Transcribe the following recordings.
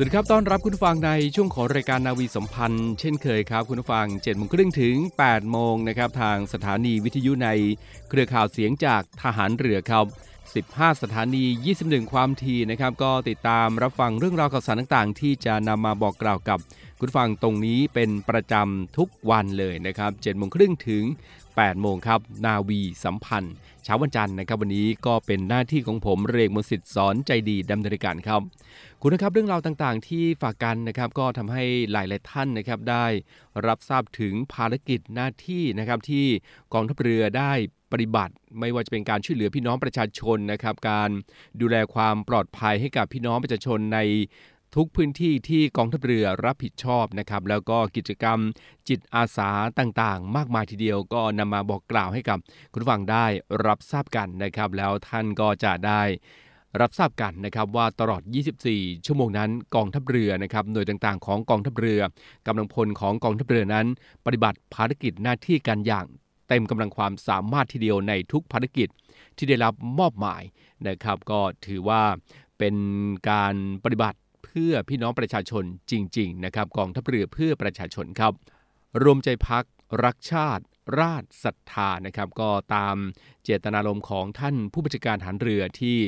สวัสดีครับ ต้อนรับคุณฟังในช่วงของรายการนาวีสัมพันธ์ เช่นเคยครับ คุณฟัง7จ็ดโมงครึ่งถึง8โมงนะครับทางสถานีวิทยุในเครือข่าวเสียงจากทหารเรือครับ 15 สถานี 21 ความทีนะครับ ก็ติดตามรับฟังเรื่องราวข่าวสารต่างๆ ที่จะนำมาบอกกล่าวกับคุณฟังตรงนี้เป็นประจำทุกวันเลยนะครับ7จ็ดโมงครึ่งถึง8โมงครับ นาวีสัมพันธ์ ช้าวันจันทร์นะครับ วันนี้ก็เป็นหน้าที่ของผมเรกมนสิทธิ์สอนใจดีดำเนินการครับ คุณนะครับเรื่องราวต่างๆ ที่ฝากกันนะครับก็ทำให้หลายๆท่านนะครับได้รับทราบถึงภารกิจหน้าที่นะครับที่กองทัพเรือได้ปฏิบัติไม่ว่าจะเป็นการช่วยเหลือพี่น้องประชาชนนะครับ การดูแลความปลอดภัยให้กับพี่น้องประชาชนใน ทุกพื้นที่ที่กองทัพเรือรับผิดชอบนะครับ แล้วก็กิจกรรมจิตอาสาต่างๆ มากมายทีเดียวก็นำมาบอกกล่าวให้กับคุณฟังได้รับทราบกันนะครับ แล้วท่านก็จะได้รับทราบกันนะครับว่าตลอด 24 ชั่วโมงนั้นกองทัพเรือนะครับหน่วยต่างๆ ของกองทัพเรือกำลังพลของกองทัพเรือนั้น ปฏิบัติภารกิจหน้าที่กันอย่างเต็มกำลังความสามารถทีเดียวในทุกภารกิจที่ได้รับมอบหมายนะครับ ก็ถือว่าเป็นการปฏิบัติ เพื่อพี่น้องประชาชนจริง ๆ นะครับ กองทัพเรือเพื่อประชาชนครับ รวมใจพักรักชาติ ราชศรัทธานะครับ ก็ตามเจตนารมณ์ของท่านผู้บัญชาการฐานเรือที่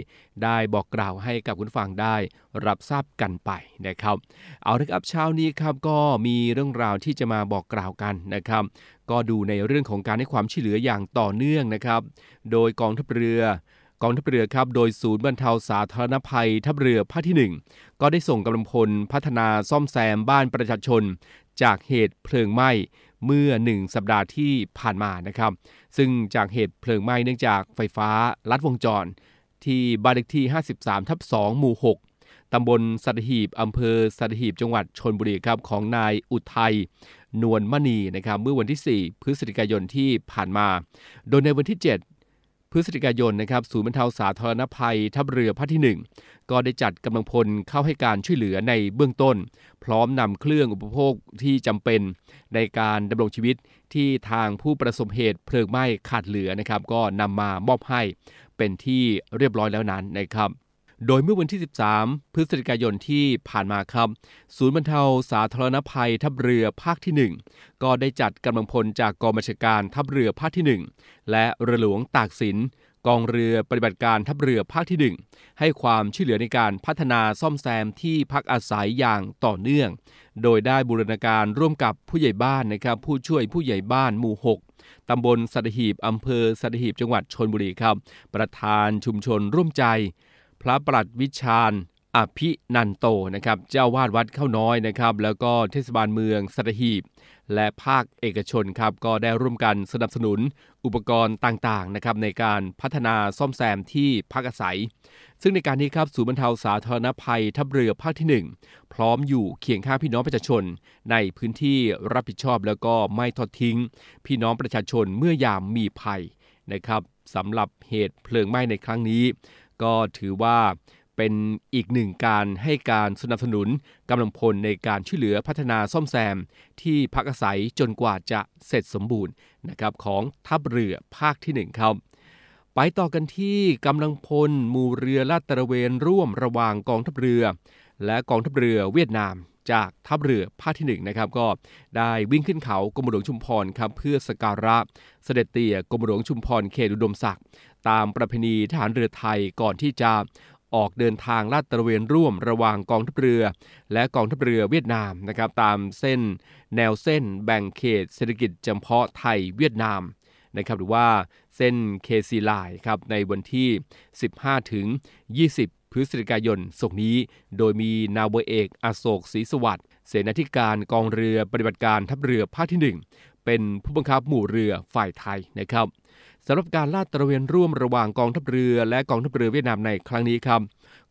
ได้บอกกล่าวให้กับคุณฟังได้รับทราบกันไปนะครับ เอาละครับเช้านี้ครับก็มีเรื่องราวที่จะมาบอกกล่าวกันนะครับ ก็ดูในเรื่องของการให้ความช่วยเหลืออย่างต่อเนื่องนะครับ โดยกองทัพเรือ กองทัพเรือครับโดยศูนย์บรรเทาสาธารณภัยทัพเรือภาคที่ 1 ก็ได้ส่งกำลังพลพัฒนาซ่อมแซมบ้านประชาชน จากเหตุเพลิงไหม้เมื่อ 1 สัปดาห์ที่ผ่านมานะครับ ซึ่งจากเหตุเพลิงไหม้เนื่องจากไฟฟ้าลัดวงจร ที่บ้านเลขที่ 53 ทับ 2 หมู่ 6 ตำบลสัตหีบอำเภอสัตหีบจังหวัดชนบุรีครับของนายอุทัยนวลมณีนะครับเมื่อวันที่ 4 พฤศจิกายนที่ผ่านมา โดยในวันที่ 7 พฤศจิกายนนะครับศูนย์บรรเทาสาธารณภัยทัพเรือภาคที่ 1 ก็ได้จัดกำลังพลเข้าให้การช่วยเหลือในเบื้องต้น พร้อมนำเครื่องอุปโภคที่จำเป็น ในการดำรงชีวิตที่ทางผู้ประสบเหตุเพลิงไหม้ขาดเหลือนะครับ ก็นำมามอบให้เป็นที่เรียบร้อยแล้วนั้นนะครับ โดยเมื่อวันที่ 13 พฤศจิกายนที่ผ่านมาครับ ศูนย์บรรเทาสาธารณภัยทัพเรือภาคที่ 1 ก็ได้จัดกำลังพลจากกองบัญชาการทัพเรือภาคที่ 1 และเรือหลวงตากสิน กองเรือปฏิบัติการทัพเรือภาคที่ 1 ให้ความช่วยเหลือในการพัฒนาซ่อมแซมที่พักอาศัยอย่างต่อเนื่อง โดยได้บูรณาการร่วมกับผู้ใหญ่บ้านนะครับผู้ช่วยผู้ใหญ่บ้านหมู่ 6ตำบลสัตหีบอำเภอสัตหีบจังหวัดชนบุรีครับ ประธานชุมชนร่วมใจ พระปลัดวิชาญอภินันโตนะครับเจ้าวาดวัดเข้าน้อยนะครับ แล้วก็เทศบาลเมืองสัตหีบ และภาคเอกชนครับก็ได้ร่วมกันสนับสนุนอุปกรณ์ต่างๆนะครับในการพัฒนาซ่อมแซมที่พักอาศัย ซึ่งในการนี้ครับศูนย์บรรเทาสาธารณภัยทัพเรือภาคที่ 1 พร้อมอยู่เคียงข้างพี่น้องประชาชน ในพื้นที่รับผิดชอบแล้วก็ไม่ทอดทิ้ง พี่น้องประชาชนเมื่อยามมีภัยนะครับสำหรับเหตุเพลิงไหม้ในครั้งนี้ ก็ถือว่าเป็นอีกหนึ่งการให้การสนับสนุนกำลังพลในการช่วยเหลือพัฒนาซ่อมแซม ที่พักอาศัยจนกว่าจะเสร็จสมบูรณ์นะครับของทัพเรือภาคที่ 1 ครับ ไปต่อกันที่กำลังพลมูเรือลาดตระเวนร่วมระหว่างกองทัพเรือ และกองทัพเรือเวียดนาม จากทัพเรือภาคที่1นะครับก็ได้วิ่งขึ้นเขากรมหลวงชุมพรครับเพื่อสการะเสด็จเตี่ยกรมหลวงชุมพรเขตอุดมศักดิ์ตามประเพณีทหารเรือไทยก่อนที่จะออกเดินทางลาดตระเวนร่วมระหว่างกองทัพเรือ และกองทัพเรือเวียดนามนะครับตามเส้นแนวเส้นแบ่งเขตเศรษฐกิจจำเพาะไทยเวียดนามนะครับหรือว่าเส้นเคซีไลน์ครับในวันที่ 15 ถึง 20 พฤศจิกายนศกนี้ โดยมีนาวเอกอโศกศรีสวัสดิ์เสนาธิการกองเรือปฏิบัติการทัพเรือภาคที่ 1 เป็นผู้บังคับหมู่เรือฝ่ายไทยนะครับสำหรับการลาดตระเวนร่วมระหว่างกองทัพเรือและกองทัพเรือเวียดนามในครั้งนี้ครับ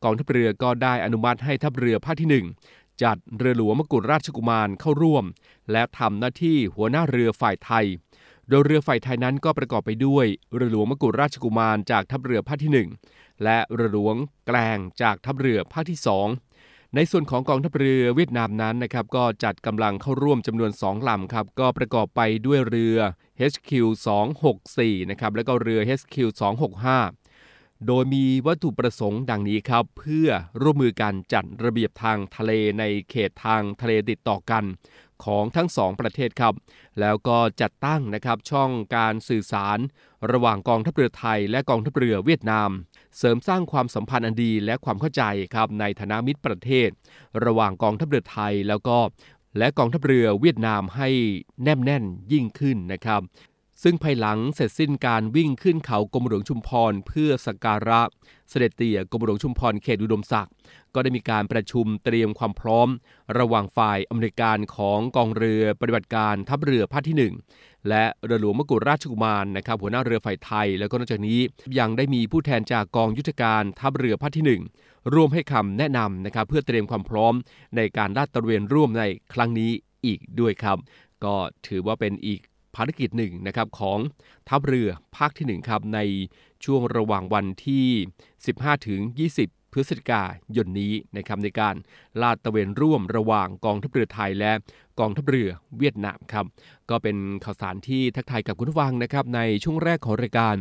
กองทัพเรือก็ได้อนุมัติให้ทัพเรือภาคที่ 1 จัดเรือหลวงมกุฎราชกุมารเข้าร่วม และทำหน้าที่หัวหน้าเรือฝ่ายไทยโดยเรือฝ่ายไทยนั้นก็ประกอบไปด้วยเรือหลวงมกุฎราชกุมารจากทัพเรือภาคที่1 และเรือหลวงแกลงจากทัพเรือภาคที่ 2 ในส่วนของกองทัพเรือเวียดนามนั้นนะครับก็จัดกำลังเข้าร่วมจำนวน 2ลำครับก็ประกอบไปด้วยเรือ HQ 264นะครับแล้วก็เรือ HQ 265 โดยมีวัตถุประสงค์ดังนี้ครับ เพื่อร่วมมือกันจัดระเบียบทางทะเลในเขตทางทะเลติดต่อกัน ของทั้งสองประเทศครับ แล้วก็จัดตั้งนะครับช่องการสื่อสาร ระหว่างกองทัพเรือไทยและกองทัพเรือเวียดนาม เสริมสร้างความสัมพันธ์อันดีและความเข้าใจครับในฐานะมิตรประเทศ ระหว่างกองทัพเรือไทยแล้วก็และกองทัพเรือเวียดนามให้แนบแน่นยิ่งขึ้นนะครับ ซึ่งภายหลังเสร็จสิ้นการวิ่งขึ้นเขากรมหลวงชุมพร เพื่อสักการะ เสด็จเตี่ยกรมหลวงชุมพรเขตอุดมศักดิ์ก็ได้มีการประชุมเตรียมความพร้อม ระหว่างฝ่ายอำนวยการของกองเรือปฏิบัติการทัพเรือภาคที่ 1 และเรือหลวงมกุฎราชกุมารนะครับหัวหน้าเรือฝ่ายไทย แล้วก็นอกจากนี้ยังได้มีผู้แทนจากกองยุทธการทัพเรือภาคที่ 1 ร่วมให้คำแนะนำนะครับเพื่อเตรียมความพร้อมในการลาดตระเวนร่วมในครั้งนี้อีกด้วยครับ ก็ถือว่าเป็นอีก ภารกิจหนึ่งนะครับของทัพเรือภาคที่ 1 ครับ ในช่วงระหว่างวันที่ 15 ถึง 20 พฤศจิกายนนี้นะครับในการลาดตระเวนร่วมระหว่างกองทัพเรือไทยและกองทัพเรือเวียดนามครับ ก็เป็นข่าวสารที่ทักทายกับคุณผู้ฟังนะครับ ในช่วงแรกของรายการ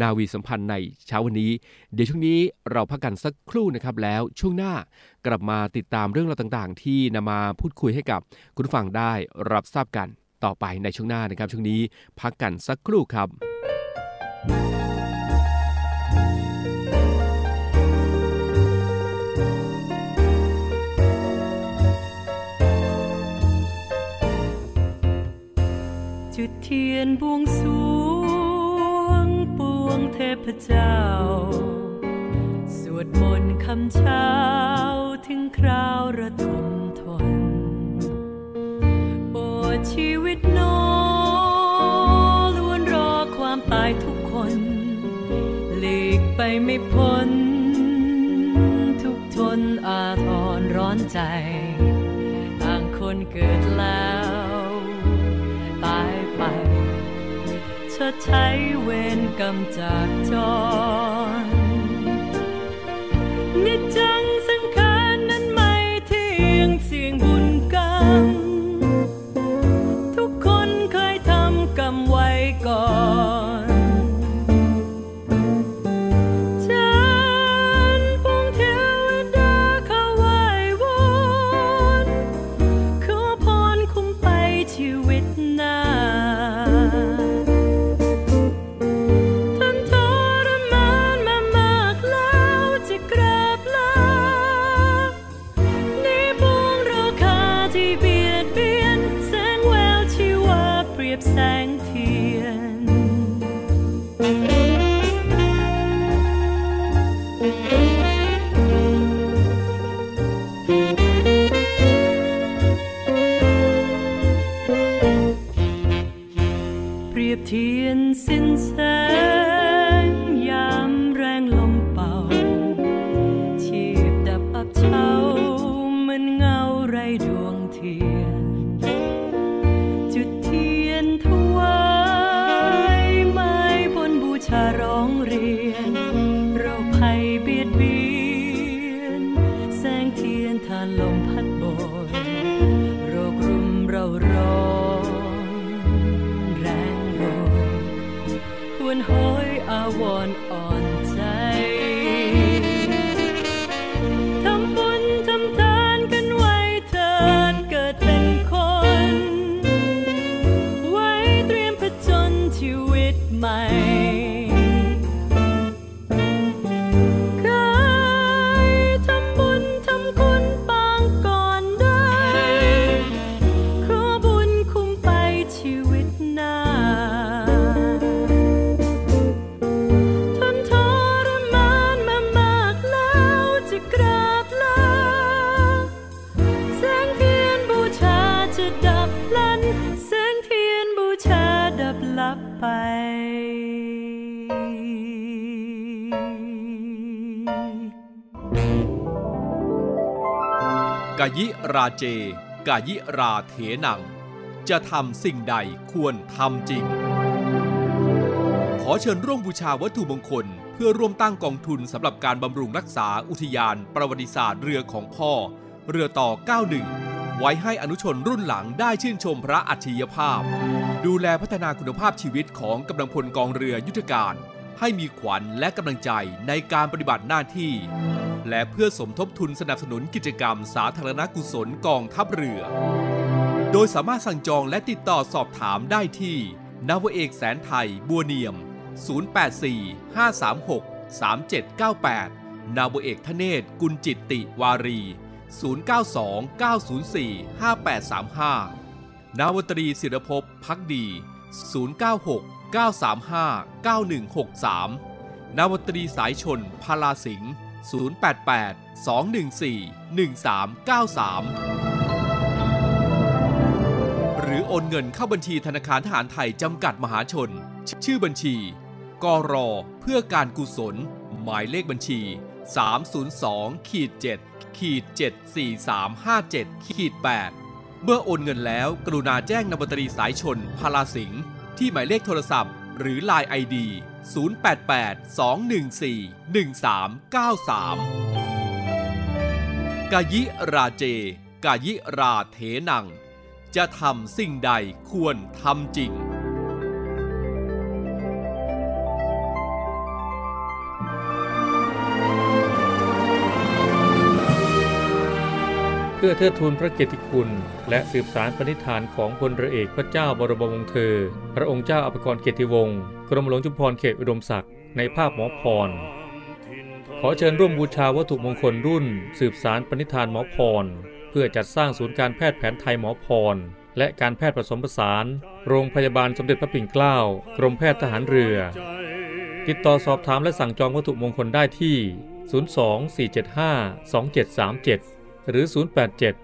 นาวีสัมพันธ์ในเช้าวันนี้ เดี๋ยวช่วงนี้เราพักกันสักครู่นะครับ แล้วช่วงหน้ากลับมาติดตามเรื่องราวต่างๆ ที่นำมาพูดคุยให้กับคุณผู้ฟังได้รับทราบกัน ต่อไปในช่วงหน้านะครับ ช่วงนี้พักกันสักครู่ครับ จุดเทียนบวงสวงปวงเทพเจ้า สวดมนต์คำเช้าถึงคราวระทม ชีวิตโนล้วนรอความตายทุกคนหลีกไปไม่พ้น ทุกทนอาทรร้อนใจ ต่างคนเกิดแล้ว ตายไปชดใช้เวรกรรมจากจร วิ ยิราเจ กายิราเถนัง จะทำสิ่งใดควรทำจริง ขอเชิญร่วมบูชาวัตถุมงคล เพื่อร่วมตั้งกองทุนสำหรับการบำรุงรักษาอุทยานประวัติศาสตร์เรือของพ่อ เรือต่อ 91 ไว้ให้อนุชนรุ่นหลังได้ชื่นชมพระอัจฉริยภาพ ดูแลพัฒนาคุณภาพชีวิตของกำลังพลกองเรือยุทธการ ให้มีขวัญและกำลังใจในการปฏิบัติหน้าที่ และเพื่อสมทบทุนสนับสนุนกิจกรรมสาธารณกุศลกองทัพเรือ โดยสามารถสั่งจองและติดต่อสอบถามได้ที่ นาวเอกแสนไทยบัวเนียม 084 536 3798 นาวเอกทเนศกุลจิตติวารี 092 904 5835 นาวตรีศิรภพพักดี 096 935 9163 นาวตรีสายชนพาลาสิงห์ 088 214 1393 หรือโอนเงินเข้าบัญชีธนาคารทหารไทยจำกัดมหาชน ชื่อบัญชี กรอเพื่อการกุศล หมายเลขบัญชี 302ขีด7ขีด74357ขีด8เมื่อโอนเงินแล้วกรุณาแจ้งนบตรีสายชนพาลาสิงห์ที่หมายเลขโทรศัพท์ หรือ Line ID 088 214 1393 กายิราเจ กายิราเถนัง จะทำสิ่งใดควรทำจริง เพื่อเทิดทูนพระเกียรติคุณ และสืบสารปณิธานของพลเรือเอกพระเจ้าบรมวงศ์เธอ พระองค์เจ้าอภิกรเกียรติวงศ์กรมหลวงจุฬาภรณ์เขตอุดมศักดิ์ในภาพหมอพร ขอเชิญร่วมบูชาวัตถุมงคลรุ่น สืบสารปณิธานหมอพร เพื่อจัดสร้างศูนย์การแพทย์แผนไทยหมอพร และการแพทย์ผสมผสาน โรงพยาบาลสมเด็จพระปิ่นเกล้ากรมแพทย์ทหารเรือ ติดต่อสอบถามและสั่งจองวัตถุมงคลได้ที่ 024752737 หรือ 087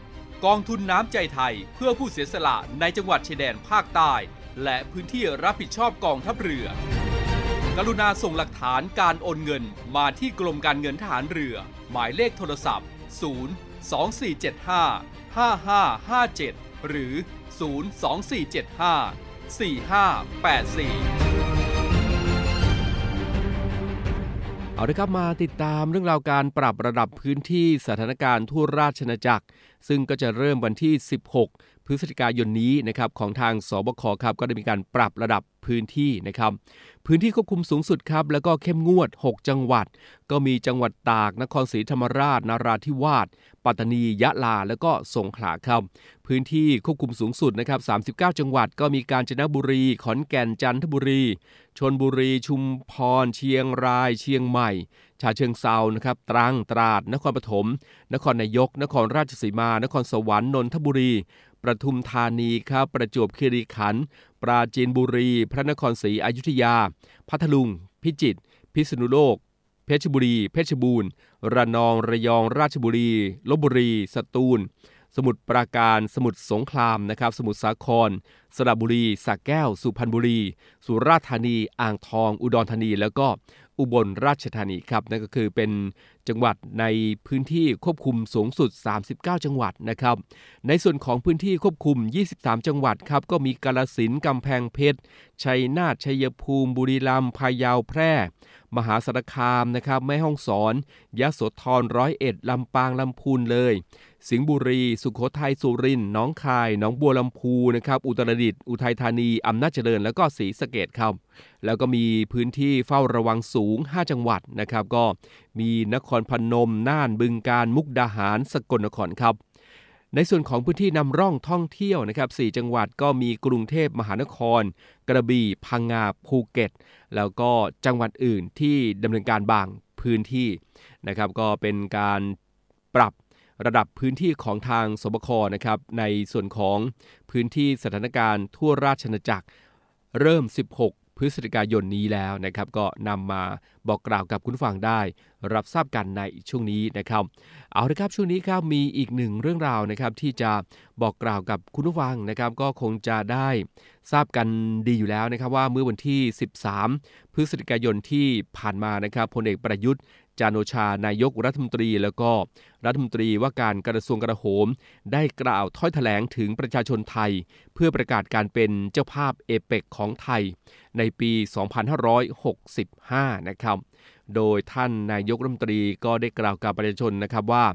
กองทุนน้ำใจไทยเพื่อผู้เสียสละในจังหวัดชายแดนภาคใต้ และพื้นที่รับผิดชอบกองทัพเรือ กรุณาส่งหลักฐานการโอนเงินมาที่กรมการเงินทหารเรือ หมายเลขโทรศัพท์ 0 2475 5557 หรือ 0 2475 4584 เอาละครับมาติดตามเรื่องราวการปรับระดับพื้นที่สถานการณ์ทั่วราชอาณาจักร ซึ่งก็จะเริ่มวันที่ 16 พฤศจิกายนนี้นะครับของทางสบคครับก็ได้มีการปรับระดับพื้นที่นะครับพื้นที่ควบคุมสูงสุดครับแล้วก็เข้มงวด 6 จังหวัด ก็มีจังหวัดตาก นครศรีธรรมราช นาราธิวาสปัตตานี ยะลา แล้วก็สงขลาครับพื้นที่ควบคุมสูงสุดนะครับ 39 จังหวัด ก็มีการจนบุรี ขอนแก่น จันทบุรี ชนบุรี ชุมพร เชียงราย เชียงใหม่ ชาเชิงเซานะครับ ตรัง ตราด นครปฐม นครนายก นครราชสีมา นครสวรรค์ นนทบุรี ประทุมธานีครับ ประจวบคีรีขันธ์ ปราจีนบุรี พระนครศรีอยุธยา พัทลุง พิจิตร พิษณุโลก เพชรบุรี เพชรบูรณ์ ระนอง ระยอง ราชบุรี ลบบุรี สตูล สมุทรปราการ สมุทรสงครามนะครับ สมุทรสาคร สระบุรีสระแก้ว สุพรรณบุรี สุราษฎร์ธานี อ่างทอง อุดรธานี แล้วก็ อุบลราชธานีครับนั่นก็คือเป็นจังหวัดในพื้นที่ควบคุมสูงสุด 39 จังหวัดนะครับ ในส่วนของพื้นที่ควบคุม 23 จังหวัดครับก็มีกาลสินกำแพงเพชรชัยนาทชัยภูมิบุรีรัมย์พะเยาแพร่ มหาสารคามนะครับแม่ฮ่องสอนยะโสธรร้อยเอ็ดลำปางลำพูนเลย สิงห์บุรี สุขโขทัยสุรินทร์น้องคายหนองบัวลำพูนะครับอุตรดิตถ์อุทัยธานีอำนาจเจริญ แล้วก็ศรีสะเกดครับแล้วก็มีพื้นที่เฝ้าระวังสูง 5 จังหวัดนะครับ ก็มีนครพนมน่านบึงการมุกดาหารสกลนครครับในส่วนของพื้นที่นำร่องท่องเที่ยวนะครับ4จังหวัดก็มีกรุงเทพมหานคร กระบี่พังงาภูเก็ต แล้วก็จังหวัดอื่นที่ดำเนินการบางพื้นที่นะครับ ก็เป็นการปรับระดับพื้นที่ของทางสบคนะครับในส่วนของพื้นที่สถานการณ์ทั่วราชอาณาจักรเริ่ม 16 พฤศจิกายนนี้แล้วนะครับ ก็นำมาบอกกล่าวกับคุณฟังได้ รับทราบกันในช่วงนี้นะครับ เอาละครับช่วงนี้ครับมีอีกหนึ่งเรื่องราวนะครับที่จะบอกกล่าวกับคุณผู้ฟังนะครับก็คงจะได้ทราบกันดีอยู่แล้วนะครับว่าเมื่อวันที่ 13 พฤศจิกายนที่ผ่านมานะครับพลเอกประยุทธ์จานโอชานายกรัฐมนตรีแล้วก็รัฐมนตรีว่าการกระทรวงกระโหม ได้กล่าวถ้อยแถลงถึงประชาชนไทย เพื่อประกาศการเป็นเจ้าภาพเอเปกของไทย ในปี 2565นะครับ โดยท่านนายกรัฐมนตรีก็ได้กล่าวกับประชาชนนะครับว่า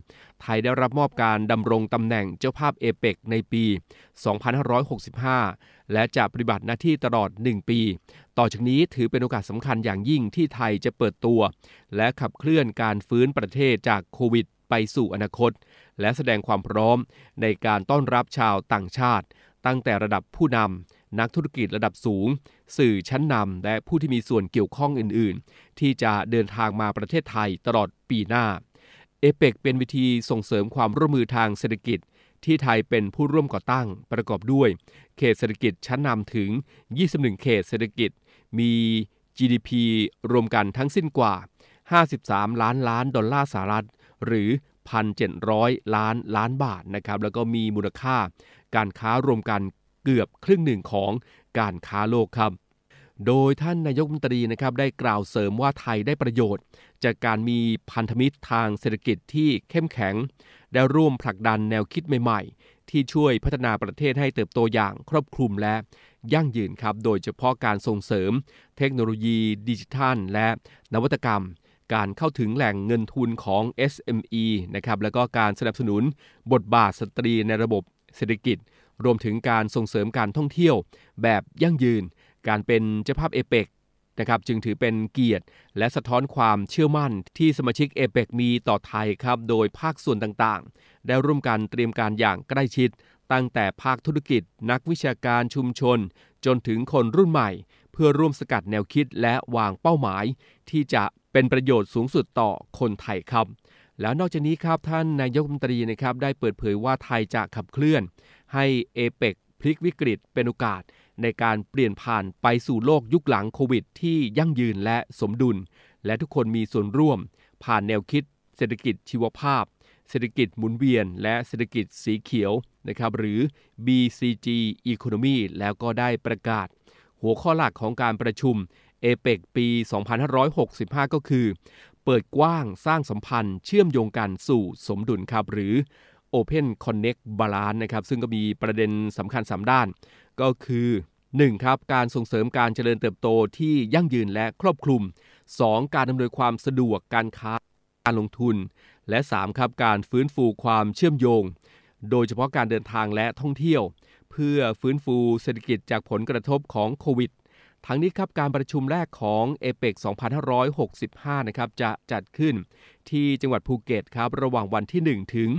ไทยได้รับมอบการดำรงตำแหน่งเจ้าภาพเอเปกในปี 2565 และจะปฏิบัติหน้าที่ตลอด 1 ปี ต่อจากนี้ถือเป็นโอกาสสำคัญอย่างยิ่งที่ไทยจะเปิดตัว และขับเคลื่อนการฟื้นประเทศจากโควิดไปสู่อนาคต และแสดงความพร้อมในการต้อนรับชาวต่างชาติ ตั้งแต่ระดับผู้นำ นักธุรกิจระดับสูง สื่อชั้นนำและผู้ที่มีส่วนเกี่ยวข้องอื่นๆ ที่จะเดินทางมาประเทศไทยตลอดปีหน้าเอเปกเป็นวิธีส่งเสริมความร่วมมือทางเศรษฐกิจ ที่ไทยเป็นผู้ร่วมก่อตั้งประกอบด้วย เขตเศรษฐกิจชั้นนำถึง 21 เขตเศรษฐกิจ มี GDP รวมกันทั้งสิ้นกว่า 53 ล้านล้านดอลลาร์สหรัฐ หรือ 1,700 ล้านล้านบาทนะครับ แล้วก็มีมูลค่าการค้ารวมกัน เกือบครึ่งหนึ่งของการค้าโลกครับ โดยท่านนายกรัฐมนตรีนะครับได้กล่าวเสริมว่าไทยได้ประโยชน์ จากการมีพันธมิตรทางเศรษฐกิจที่เข้มแข็ง ได้ร่วมผลักดันแนวคิดใหม่ๆ ที่ช่วยพัฒนาประเทศให้เติบโตอย่างครอบคลุมและยั่งยืนครับ โดยเฉพาะการส่งเสริม เทคโนโลยีดิจิทัล และนวัตกรรม การเข้าถึงแหล่งเงินทุนของ SME นะครับ แล้วก็การสนับสนุนบทบาทสตรีในระบบเศรษฐกิจ รวมถึงการส่งเสริมการท่องเที่ยว แบบยั่งยืน การเป็นเจ้าภาพเอเปกนะครับจึงถือเป็นเกียรติ และสะท้อนความเชื่อมั่นที่สมาชิกเอเปกมีต่อไทยครับโดยภาคส่วนต่างๆ ได้ร่วมกันเตรียมการอย่างใกล้ชิด ตั้งแต่ภาคธุรกิจ นักวิชาการชุมชน จนถึงคนรุ่นใหม่ เพื่อร่วมสกัดแนวคิดและวางเป้าหมาย ที่จะเป็นประโยชน์สูงสุดต่อคนไทยครับแล้วนอกจากนี้ครับท่านนายกรัฐมนตรีนะครับได้เปิดเผยว่าไทยจะขับเคลื่อน ให้เอเปกพลิกวิกฤตเป็นโอกาสในการเปลี่ยนผ่านไปสู่โลกยุคหลังโควิด ที่ยั่งยืนและสมดุล และทุกคนมีส่วนร่วม ผ่านแนวคิด เศรษฐกิจชีวภาพ เศรษฐกิจหมุนเวียน และเศรษฐกิจสีเขียวนะครับหรือ BCG Economy แล้วก็ได้ประกาศ หัวข้อหลักของการประชุมเอเปกปี 2565 ก็คือ เปิดกว้างสร้างสัมพันธ์เชื่อมโยงกันสู่สมดุลครับหรือ Open Connect Balance นะครับซึ่งก็มีประเด็นสำคัญ 3 ด้าน ก็คือ 1. ครับการส่งเสริมการเจริญเติบโตที่ยั่งยืนและครอบคลุม 2. การอำนวยความสะดวกการค้าการลงทุน และ 3. ครับการฟื้นฟูความเชื่อมโยง โดยเฉพาะการเดินทางและท่องเที่ยว เพื่อฟื้นฟูเศรษฐกิจจากผลกระทบของโควิด ทั้งนี้ครับการประชุมแรกของเอเปก2565 นะครับจะจัดขึ้นที่จังหวัดภูเก็ตครับระหว่างวันที่ 1 ถึง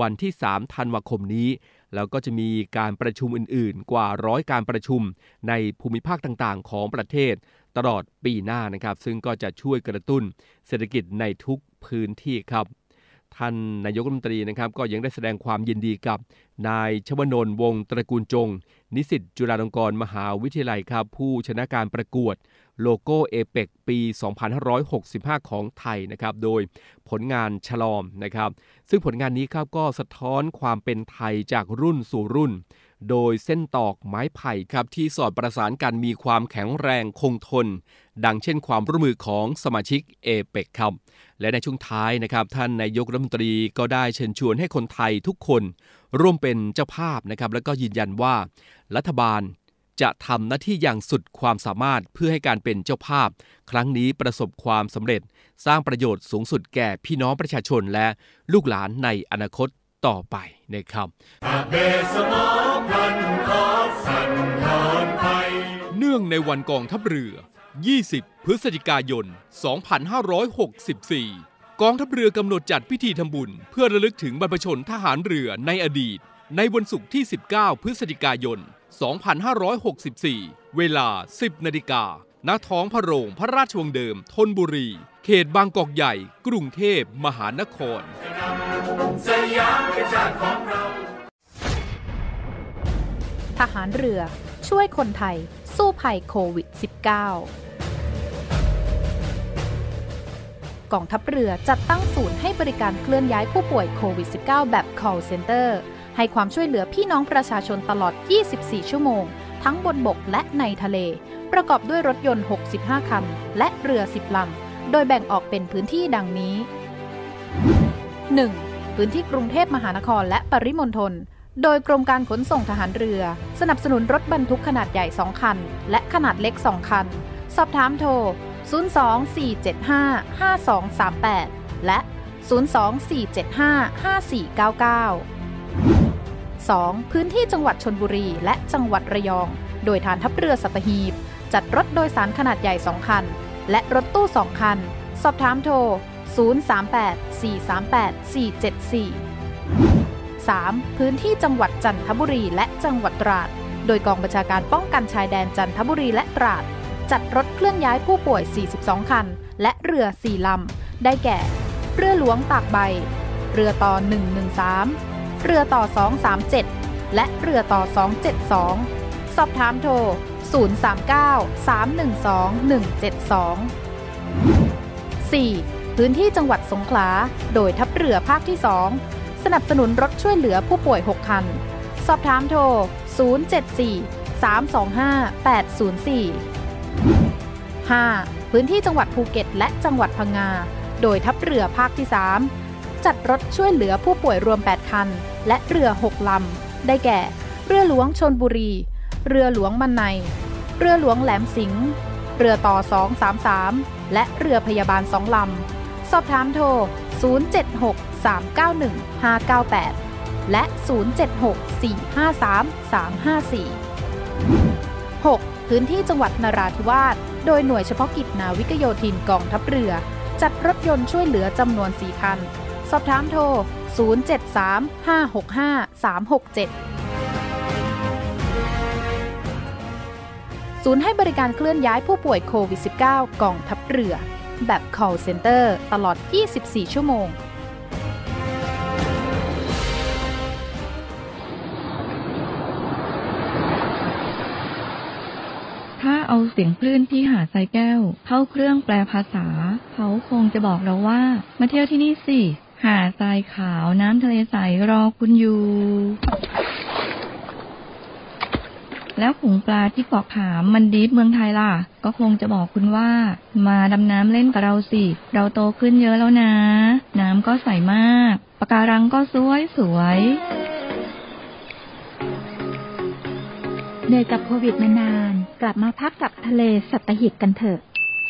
วันที่ 3 ธันวาคมนี้ แล้วก็จะมีการประชุมอื่นๆ กว่าร้อยการประชุมในภูมิภาคต่างๆ ของประเทศตลอดปีหน้านะครับ ซึ่งก็จะช่วยกระตุ้นเศรษฐกิจในทุกพื้นที่ครับ ท่านนายกรัฐมนตรีนะครับก็ยังได้แสดงความยินดีกับ นายชวนนท์วงศ์ตระกูลจง นิสิตจุฬาลงกรณ์มหาวิทยาลัยครับ ผู้ชนะการประกวดโลโก้เอเปกปี 2565 ของไทยนะครับโดยผลงานฉลอมนะครับ ซึ่งผลงานนี้ครับก็สะท้อนความเป็นไทยจากรุ่นสู่รุ่น โดยเส้นตอกไม้ไผ่ครับที่สอดประสานกันมีความแข็งแรงคงทน ดังเช่นความร่วมมือของสมาชิกเอเปกครับ และในช่วงท้ายนะครับท่านนายกรัฐมนตรีก็ได้เชิญชวนให้คนไทยทุกคน ร่วมเป็นเจ้าภาพนะครับแล้วก็ยืนยันว่า รัฐบาลจะทำหน้าที่อย่างสุดความสามารถเพื่อให้การเป็นเจ้าภาพ ครั้งนี้ประสบความสำเร็จ สร้างประโยชน์สูงสุดแก่พี่น้องประชาชนและลูกหลานในอนาคต ต่อไปนะครับเนื่องในวันกองทัพเรือ 20 พฤศจิกายน 2564 กองทัพเรือกำหนดจัดพิธีทำบุญ เพื่อระลึกถึงบรรพชนทหารเรือในอดีต ในวันศุกร์ที่ 19 พฤศจิกายน 2564 เวลา 10 นาฬิกา ณท้องพระโรงพระราชวังเดิมธนบุรี เขตบางกอกใหญ่ กรุงเทพมหานครทหารเรือช่วยคนไทย สู้ภัยโควิด -19 กองทัพเรือจัดตั้งศูนย์ให้บริการเคลื่อนย้ายผู้ป่วยโควิด -19 แบบ call center ให้ความช่วยเหลือพี่น้องประชาชนตลอด 24 ชั่วโมง ทั้งบนบกและในทะเล ประกอบด้วยรถยนต์ 65 คัน และเรือ 10 ลำ โดยแบ่งออกเป็นพื้นที่ดังนี้ 1. พื้นที่กรุงเทพมหานครและปริมณฑล โดยกรมการขนส่งทหารเรือ สนับสนุนรถบรรทุกขนาดใหญ่ 2 คัน และขนาดเล็ก 2 คัน สอบถามโทร 024755238 และ 024755499 2. พื้นที่จังหวัดชนบุรีและจังหวัดระยอง โดยฐานทัพเรือสัตหีบ จัดรถโดยสารขนาดใหญ่ 2 คัน และรถตู้ 2 คัน สอบถามโทร 038-438-474 3. พื้นที่จังหวัดจันทบุรีและจังหวัดตราด โดยกองบัญชาการป้องกันชายแดนจันทบุรีและตราด จัดรถเคลื่อนย้ายผู้ป่วย 42 คัน และเรือ 4 ลำ ได้แก่ เรือหลวงตากใบ เรือต่อ 113 เรือต่อ 237 และเรือต่อ 272 สอบถามโทร 039-312-172 4. พื้นที่จังหวัดสงขลา โดยทัพเรือภาคที่ 2 สนับสนุนรถช่วยเหลือผู้ป่วย 6 คัน สอบถามโทร 074-325-804 5. พื้นที่จังหวัดภูเก็ตและจังหวัดพังงา โดยทัพเรือภาคที่ 3 จัดรถช่วยเหลือผู้ป่วยรวม 8 คัน และเรือ 6 ลำ ได้แก่ เรือหลวงชนบุรี เรือหลวงมันใน เรือหลวงแหลมสิงห์ เรือต่อ 233 และเรือพยาบาล2ลำ สอบถามโทร 076-391-598 และ 076-453-354 6. พื้นที่จังหวัดนราธิวาส โดยหน่วยเฉพาะกิจนาวิกโยธินกองทัพเรือ จัดรถยนต์ช่วยเหลือจำนวน 4 คัน สอบถามโทร 073-565-367 ศูนย์ให้บริการเคลื่อนย้ายผู้ป่วยโควิด -19 กองทัพเรือ แบบ call center ตลอด 24 ชั่วโมง ถ้าเอาเสียงคลื่นที่หาดทรายแก้ว เข้าเครื่องแปลภาษา เขาคงจะบอกเราว่า มาเที่ยวที่นี่สิ หาดทรายขาวน้ำทะเลใสรอคุณอยู่ แล้วผงปลาที่เกาะขามมันดีฟเมืองไทยล่ะ ก็คงจะบอกคุณว่า มาดำน้ำเล่นกับเราสิ เราโตขึ้นเยอะแล้วนะ น้ำก็ใสมากปะการังก็สวยสวยเหนื่อยกับโควิดมานาน กลับมาพักกับทะเลสัตหิบกันเถอะ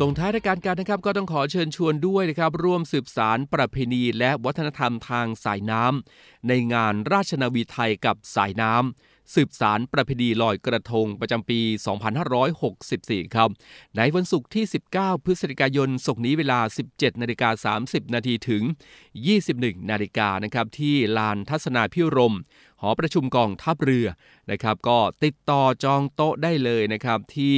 ส่งท้ายรายการกันนะครับก็ต้องขอเชิญชวนด้วยนะครับ ร่วมสืบสารประเพณีและวัฒนธรรมทางสายน้ำในงานราชนาวีไทยกับสายน้ำสืบสารประเพณีลอยกระทงประจำปี 2564 ครับ ในวันศุกร์ที่ 19 พฤศจิกายนศกนี้เวลา 17นาฬิกา30 นาทีถึง 21นาฬิกานะครับที่ลานทัศนาพิรมหอประชุมกองทัพเรือนะครับก็ติดต่อจองโต๊ะได้เลยนะครับที่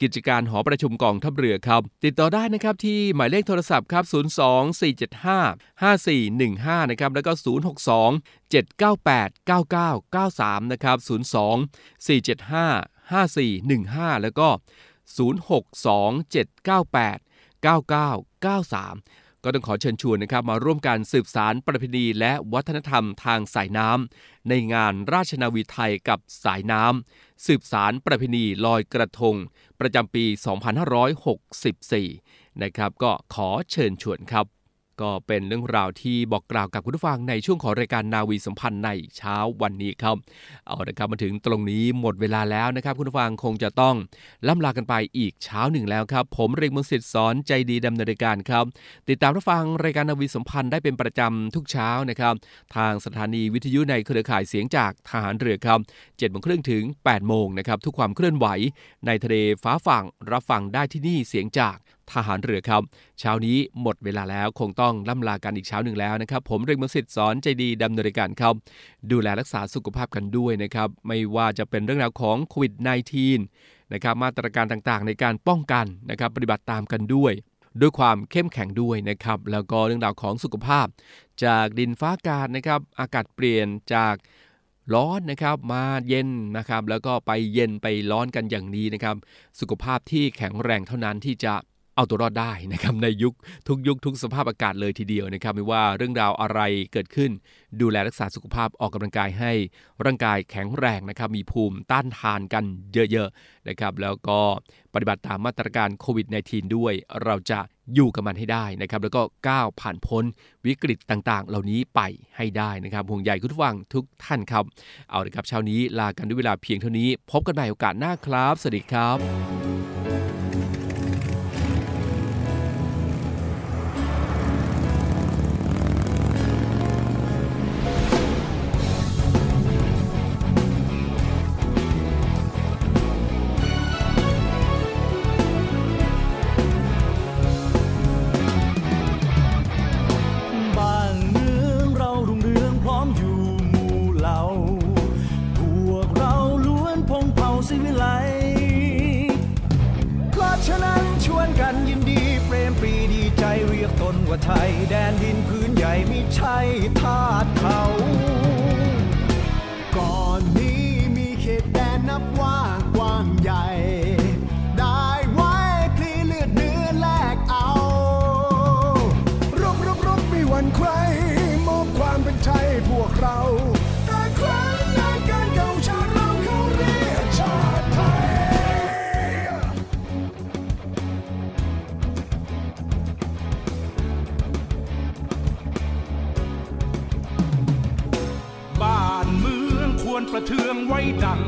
กิจการหอประชุมกองทัพเรือครับ ติดต่อได้นะครับที่หมายเลขโทรศัพท์ครับ 02475 5415 นะครับ แล้วก็ 062 798 9993 นะครับ 02 475 5415 แล้วก็ 062 798 9993 ก็ต้องขอเชิญชวนนะครับมาร่วมการสืบสารประเพณีและวัฒนธรรมทางสายน้ำในงานราชนาวีไทยกับสายน้ำสืบสารประเพณีลอยกระทง ประจำปี 2564 นะครับ ก็ขอเชิญชวนครับ ก็เป็นเรื่องราวที่บอกกล่าวกับคุณผู้ฟังในช่วงของรายการนาวีสัมพันธ์ในเช้าวันนี้ครับ เอาละครับมาถึงตรงนี้หมดเวลาแล้วนะครับ คุณผู้ฟังคงจะต้องล่ำลากันไปอีกเช้าหนึ่งแล้วครับ ผมเริงมงสิทธิ์สอนใจดีดำเนินรายการครับ ติดตามรับฟังรายการนาวีสัมพันธ์ได้เป็นประจำทุกเช้านะครับ ทางสถานีวิทยุในเครือข่ายเสียงจากทหารเรือครับ7จ็ดโมงครึ่งถึง8ปดโมงนะครับทุกความเคลื่อนไหว ในทะเลฟ้าฝั่งรับฟังได้ที่นี่เสียงจาก ทหารเรือครับ เช้านี้หมดเวลาแล้วคงต้องล่ำลากันอีกเช้าหนึ่งแล้วนะครับ ผมเริงมสิทธิ์สอนใจดีดำเนินรายการครับ ดูแลรักษาสุขภาพกันด้วยนะครับ ไม่ว่าจะเป็นเรื่องราวของโควิด -19 นะครับมาตรการต่างๆ ในการป้องกันนะครับปฏิบัติตามกันด้วย ด้วยความเข้มแข็งด้วยนะครับ แล้วก็เรื่องราวของสุขภาพ จากดินฟ้าอากาศนะครับอากาศเปลี่ยนจากร้อนนะครับมาเย็นนะครับ แล้วก็ไปเย็นไปร้อนกันอย่างนี้นะครับ สุขภาพที่แข็งแรงเท่านั้นที่จะ เอาตัวรอดได้นะครับในยุคทุกยุคทุกสภาพอากาศเลยทีเดียวนะครับ ไม่ว่าเรื่องราวอะไรเกิดขึ้น ดูแลรักษาสุขภาพออกกำลังกายให้ร่างกายแข็งแรงนะครับ มีภูมิต้านทานกันเยอะๆนะครับ แล้วก็ปฏิบัติตามมาตรการโควิด -19 ด้วย เราจะอยู่กับมันให้ได้นะครับ แล้วก็ก้าวผ่านพ้นวิกฤตต่างๆ เหล่านี้ไปให้ได้นะครับห่วงใยคุณผู้ฟังทุกท่านครับ เอาละครับเช้านี้ลากันด้วยเวลาเพียงเท่านี้ พบกันใหม่โอกาสหน้าครับ สวัสดีครับ เทืองไว้ดัง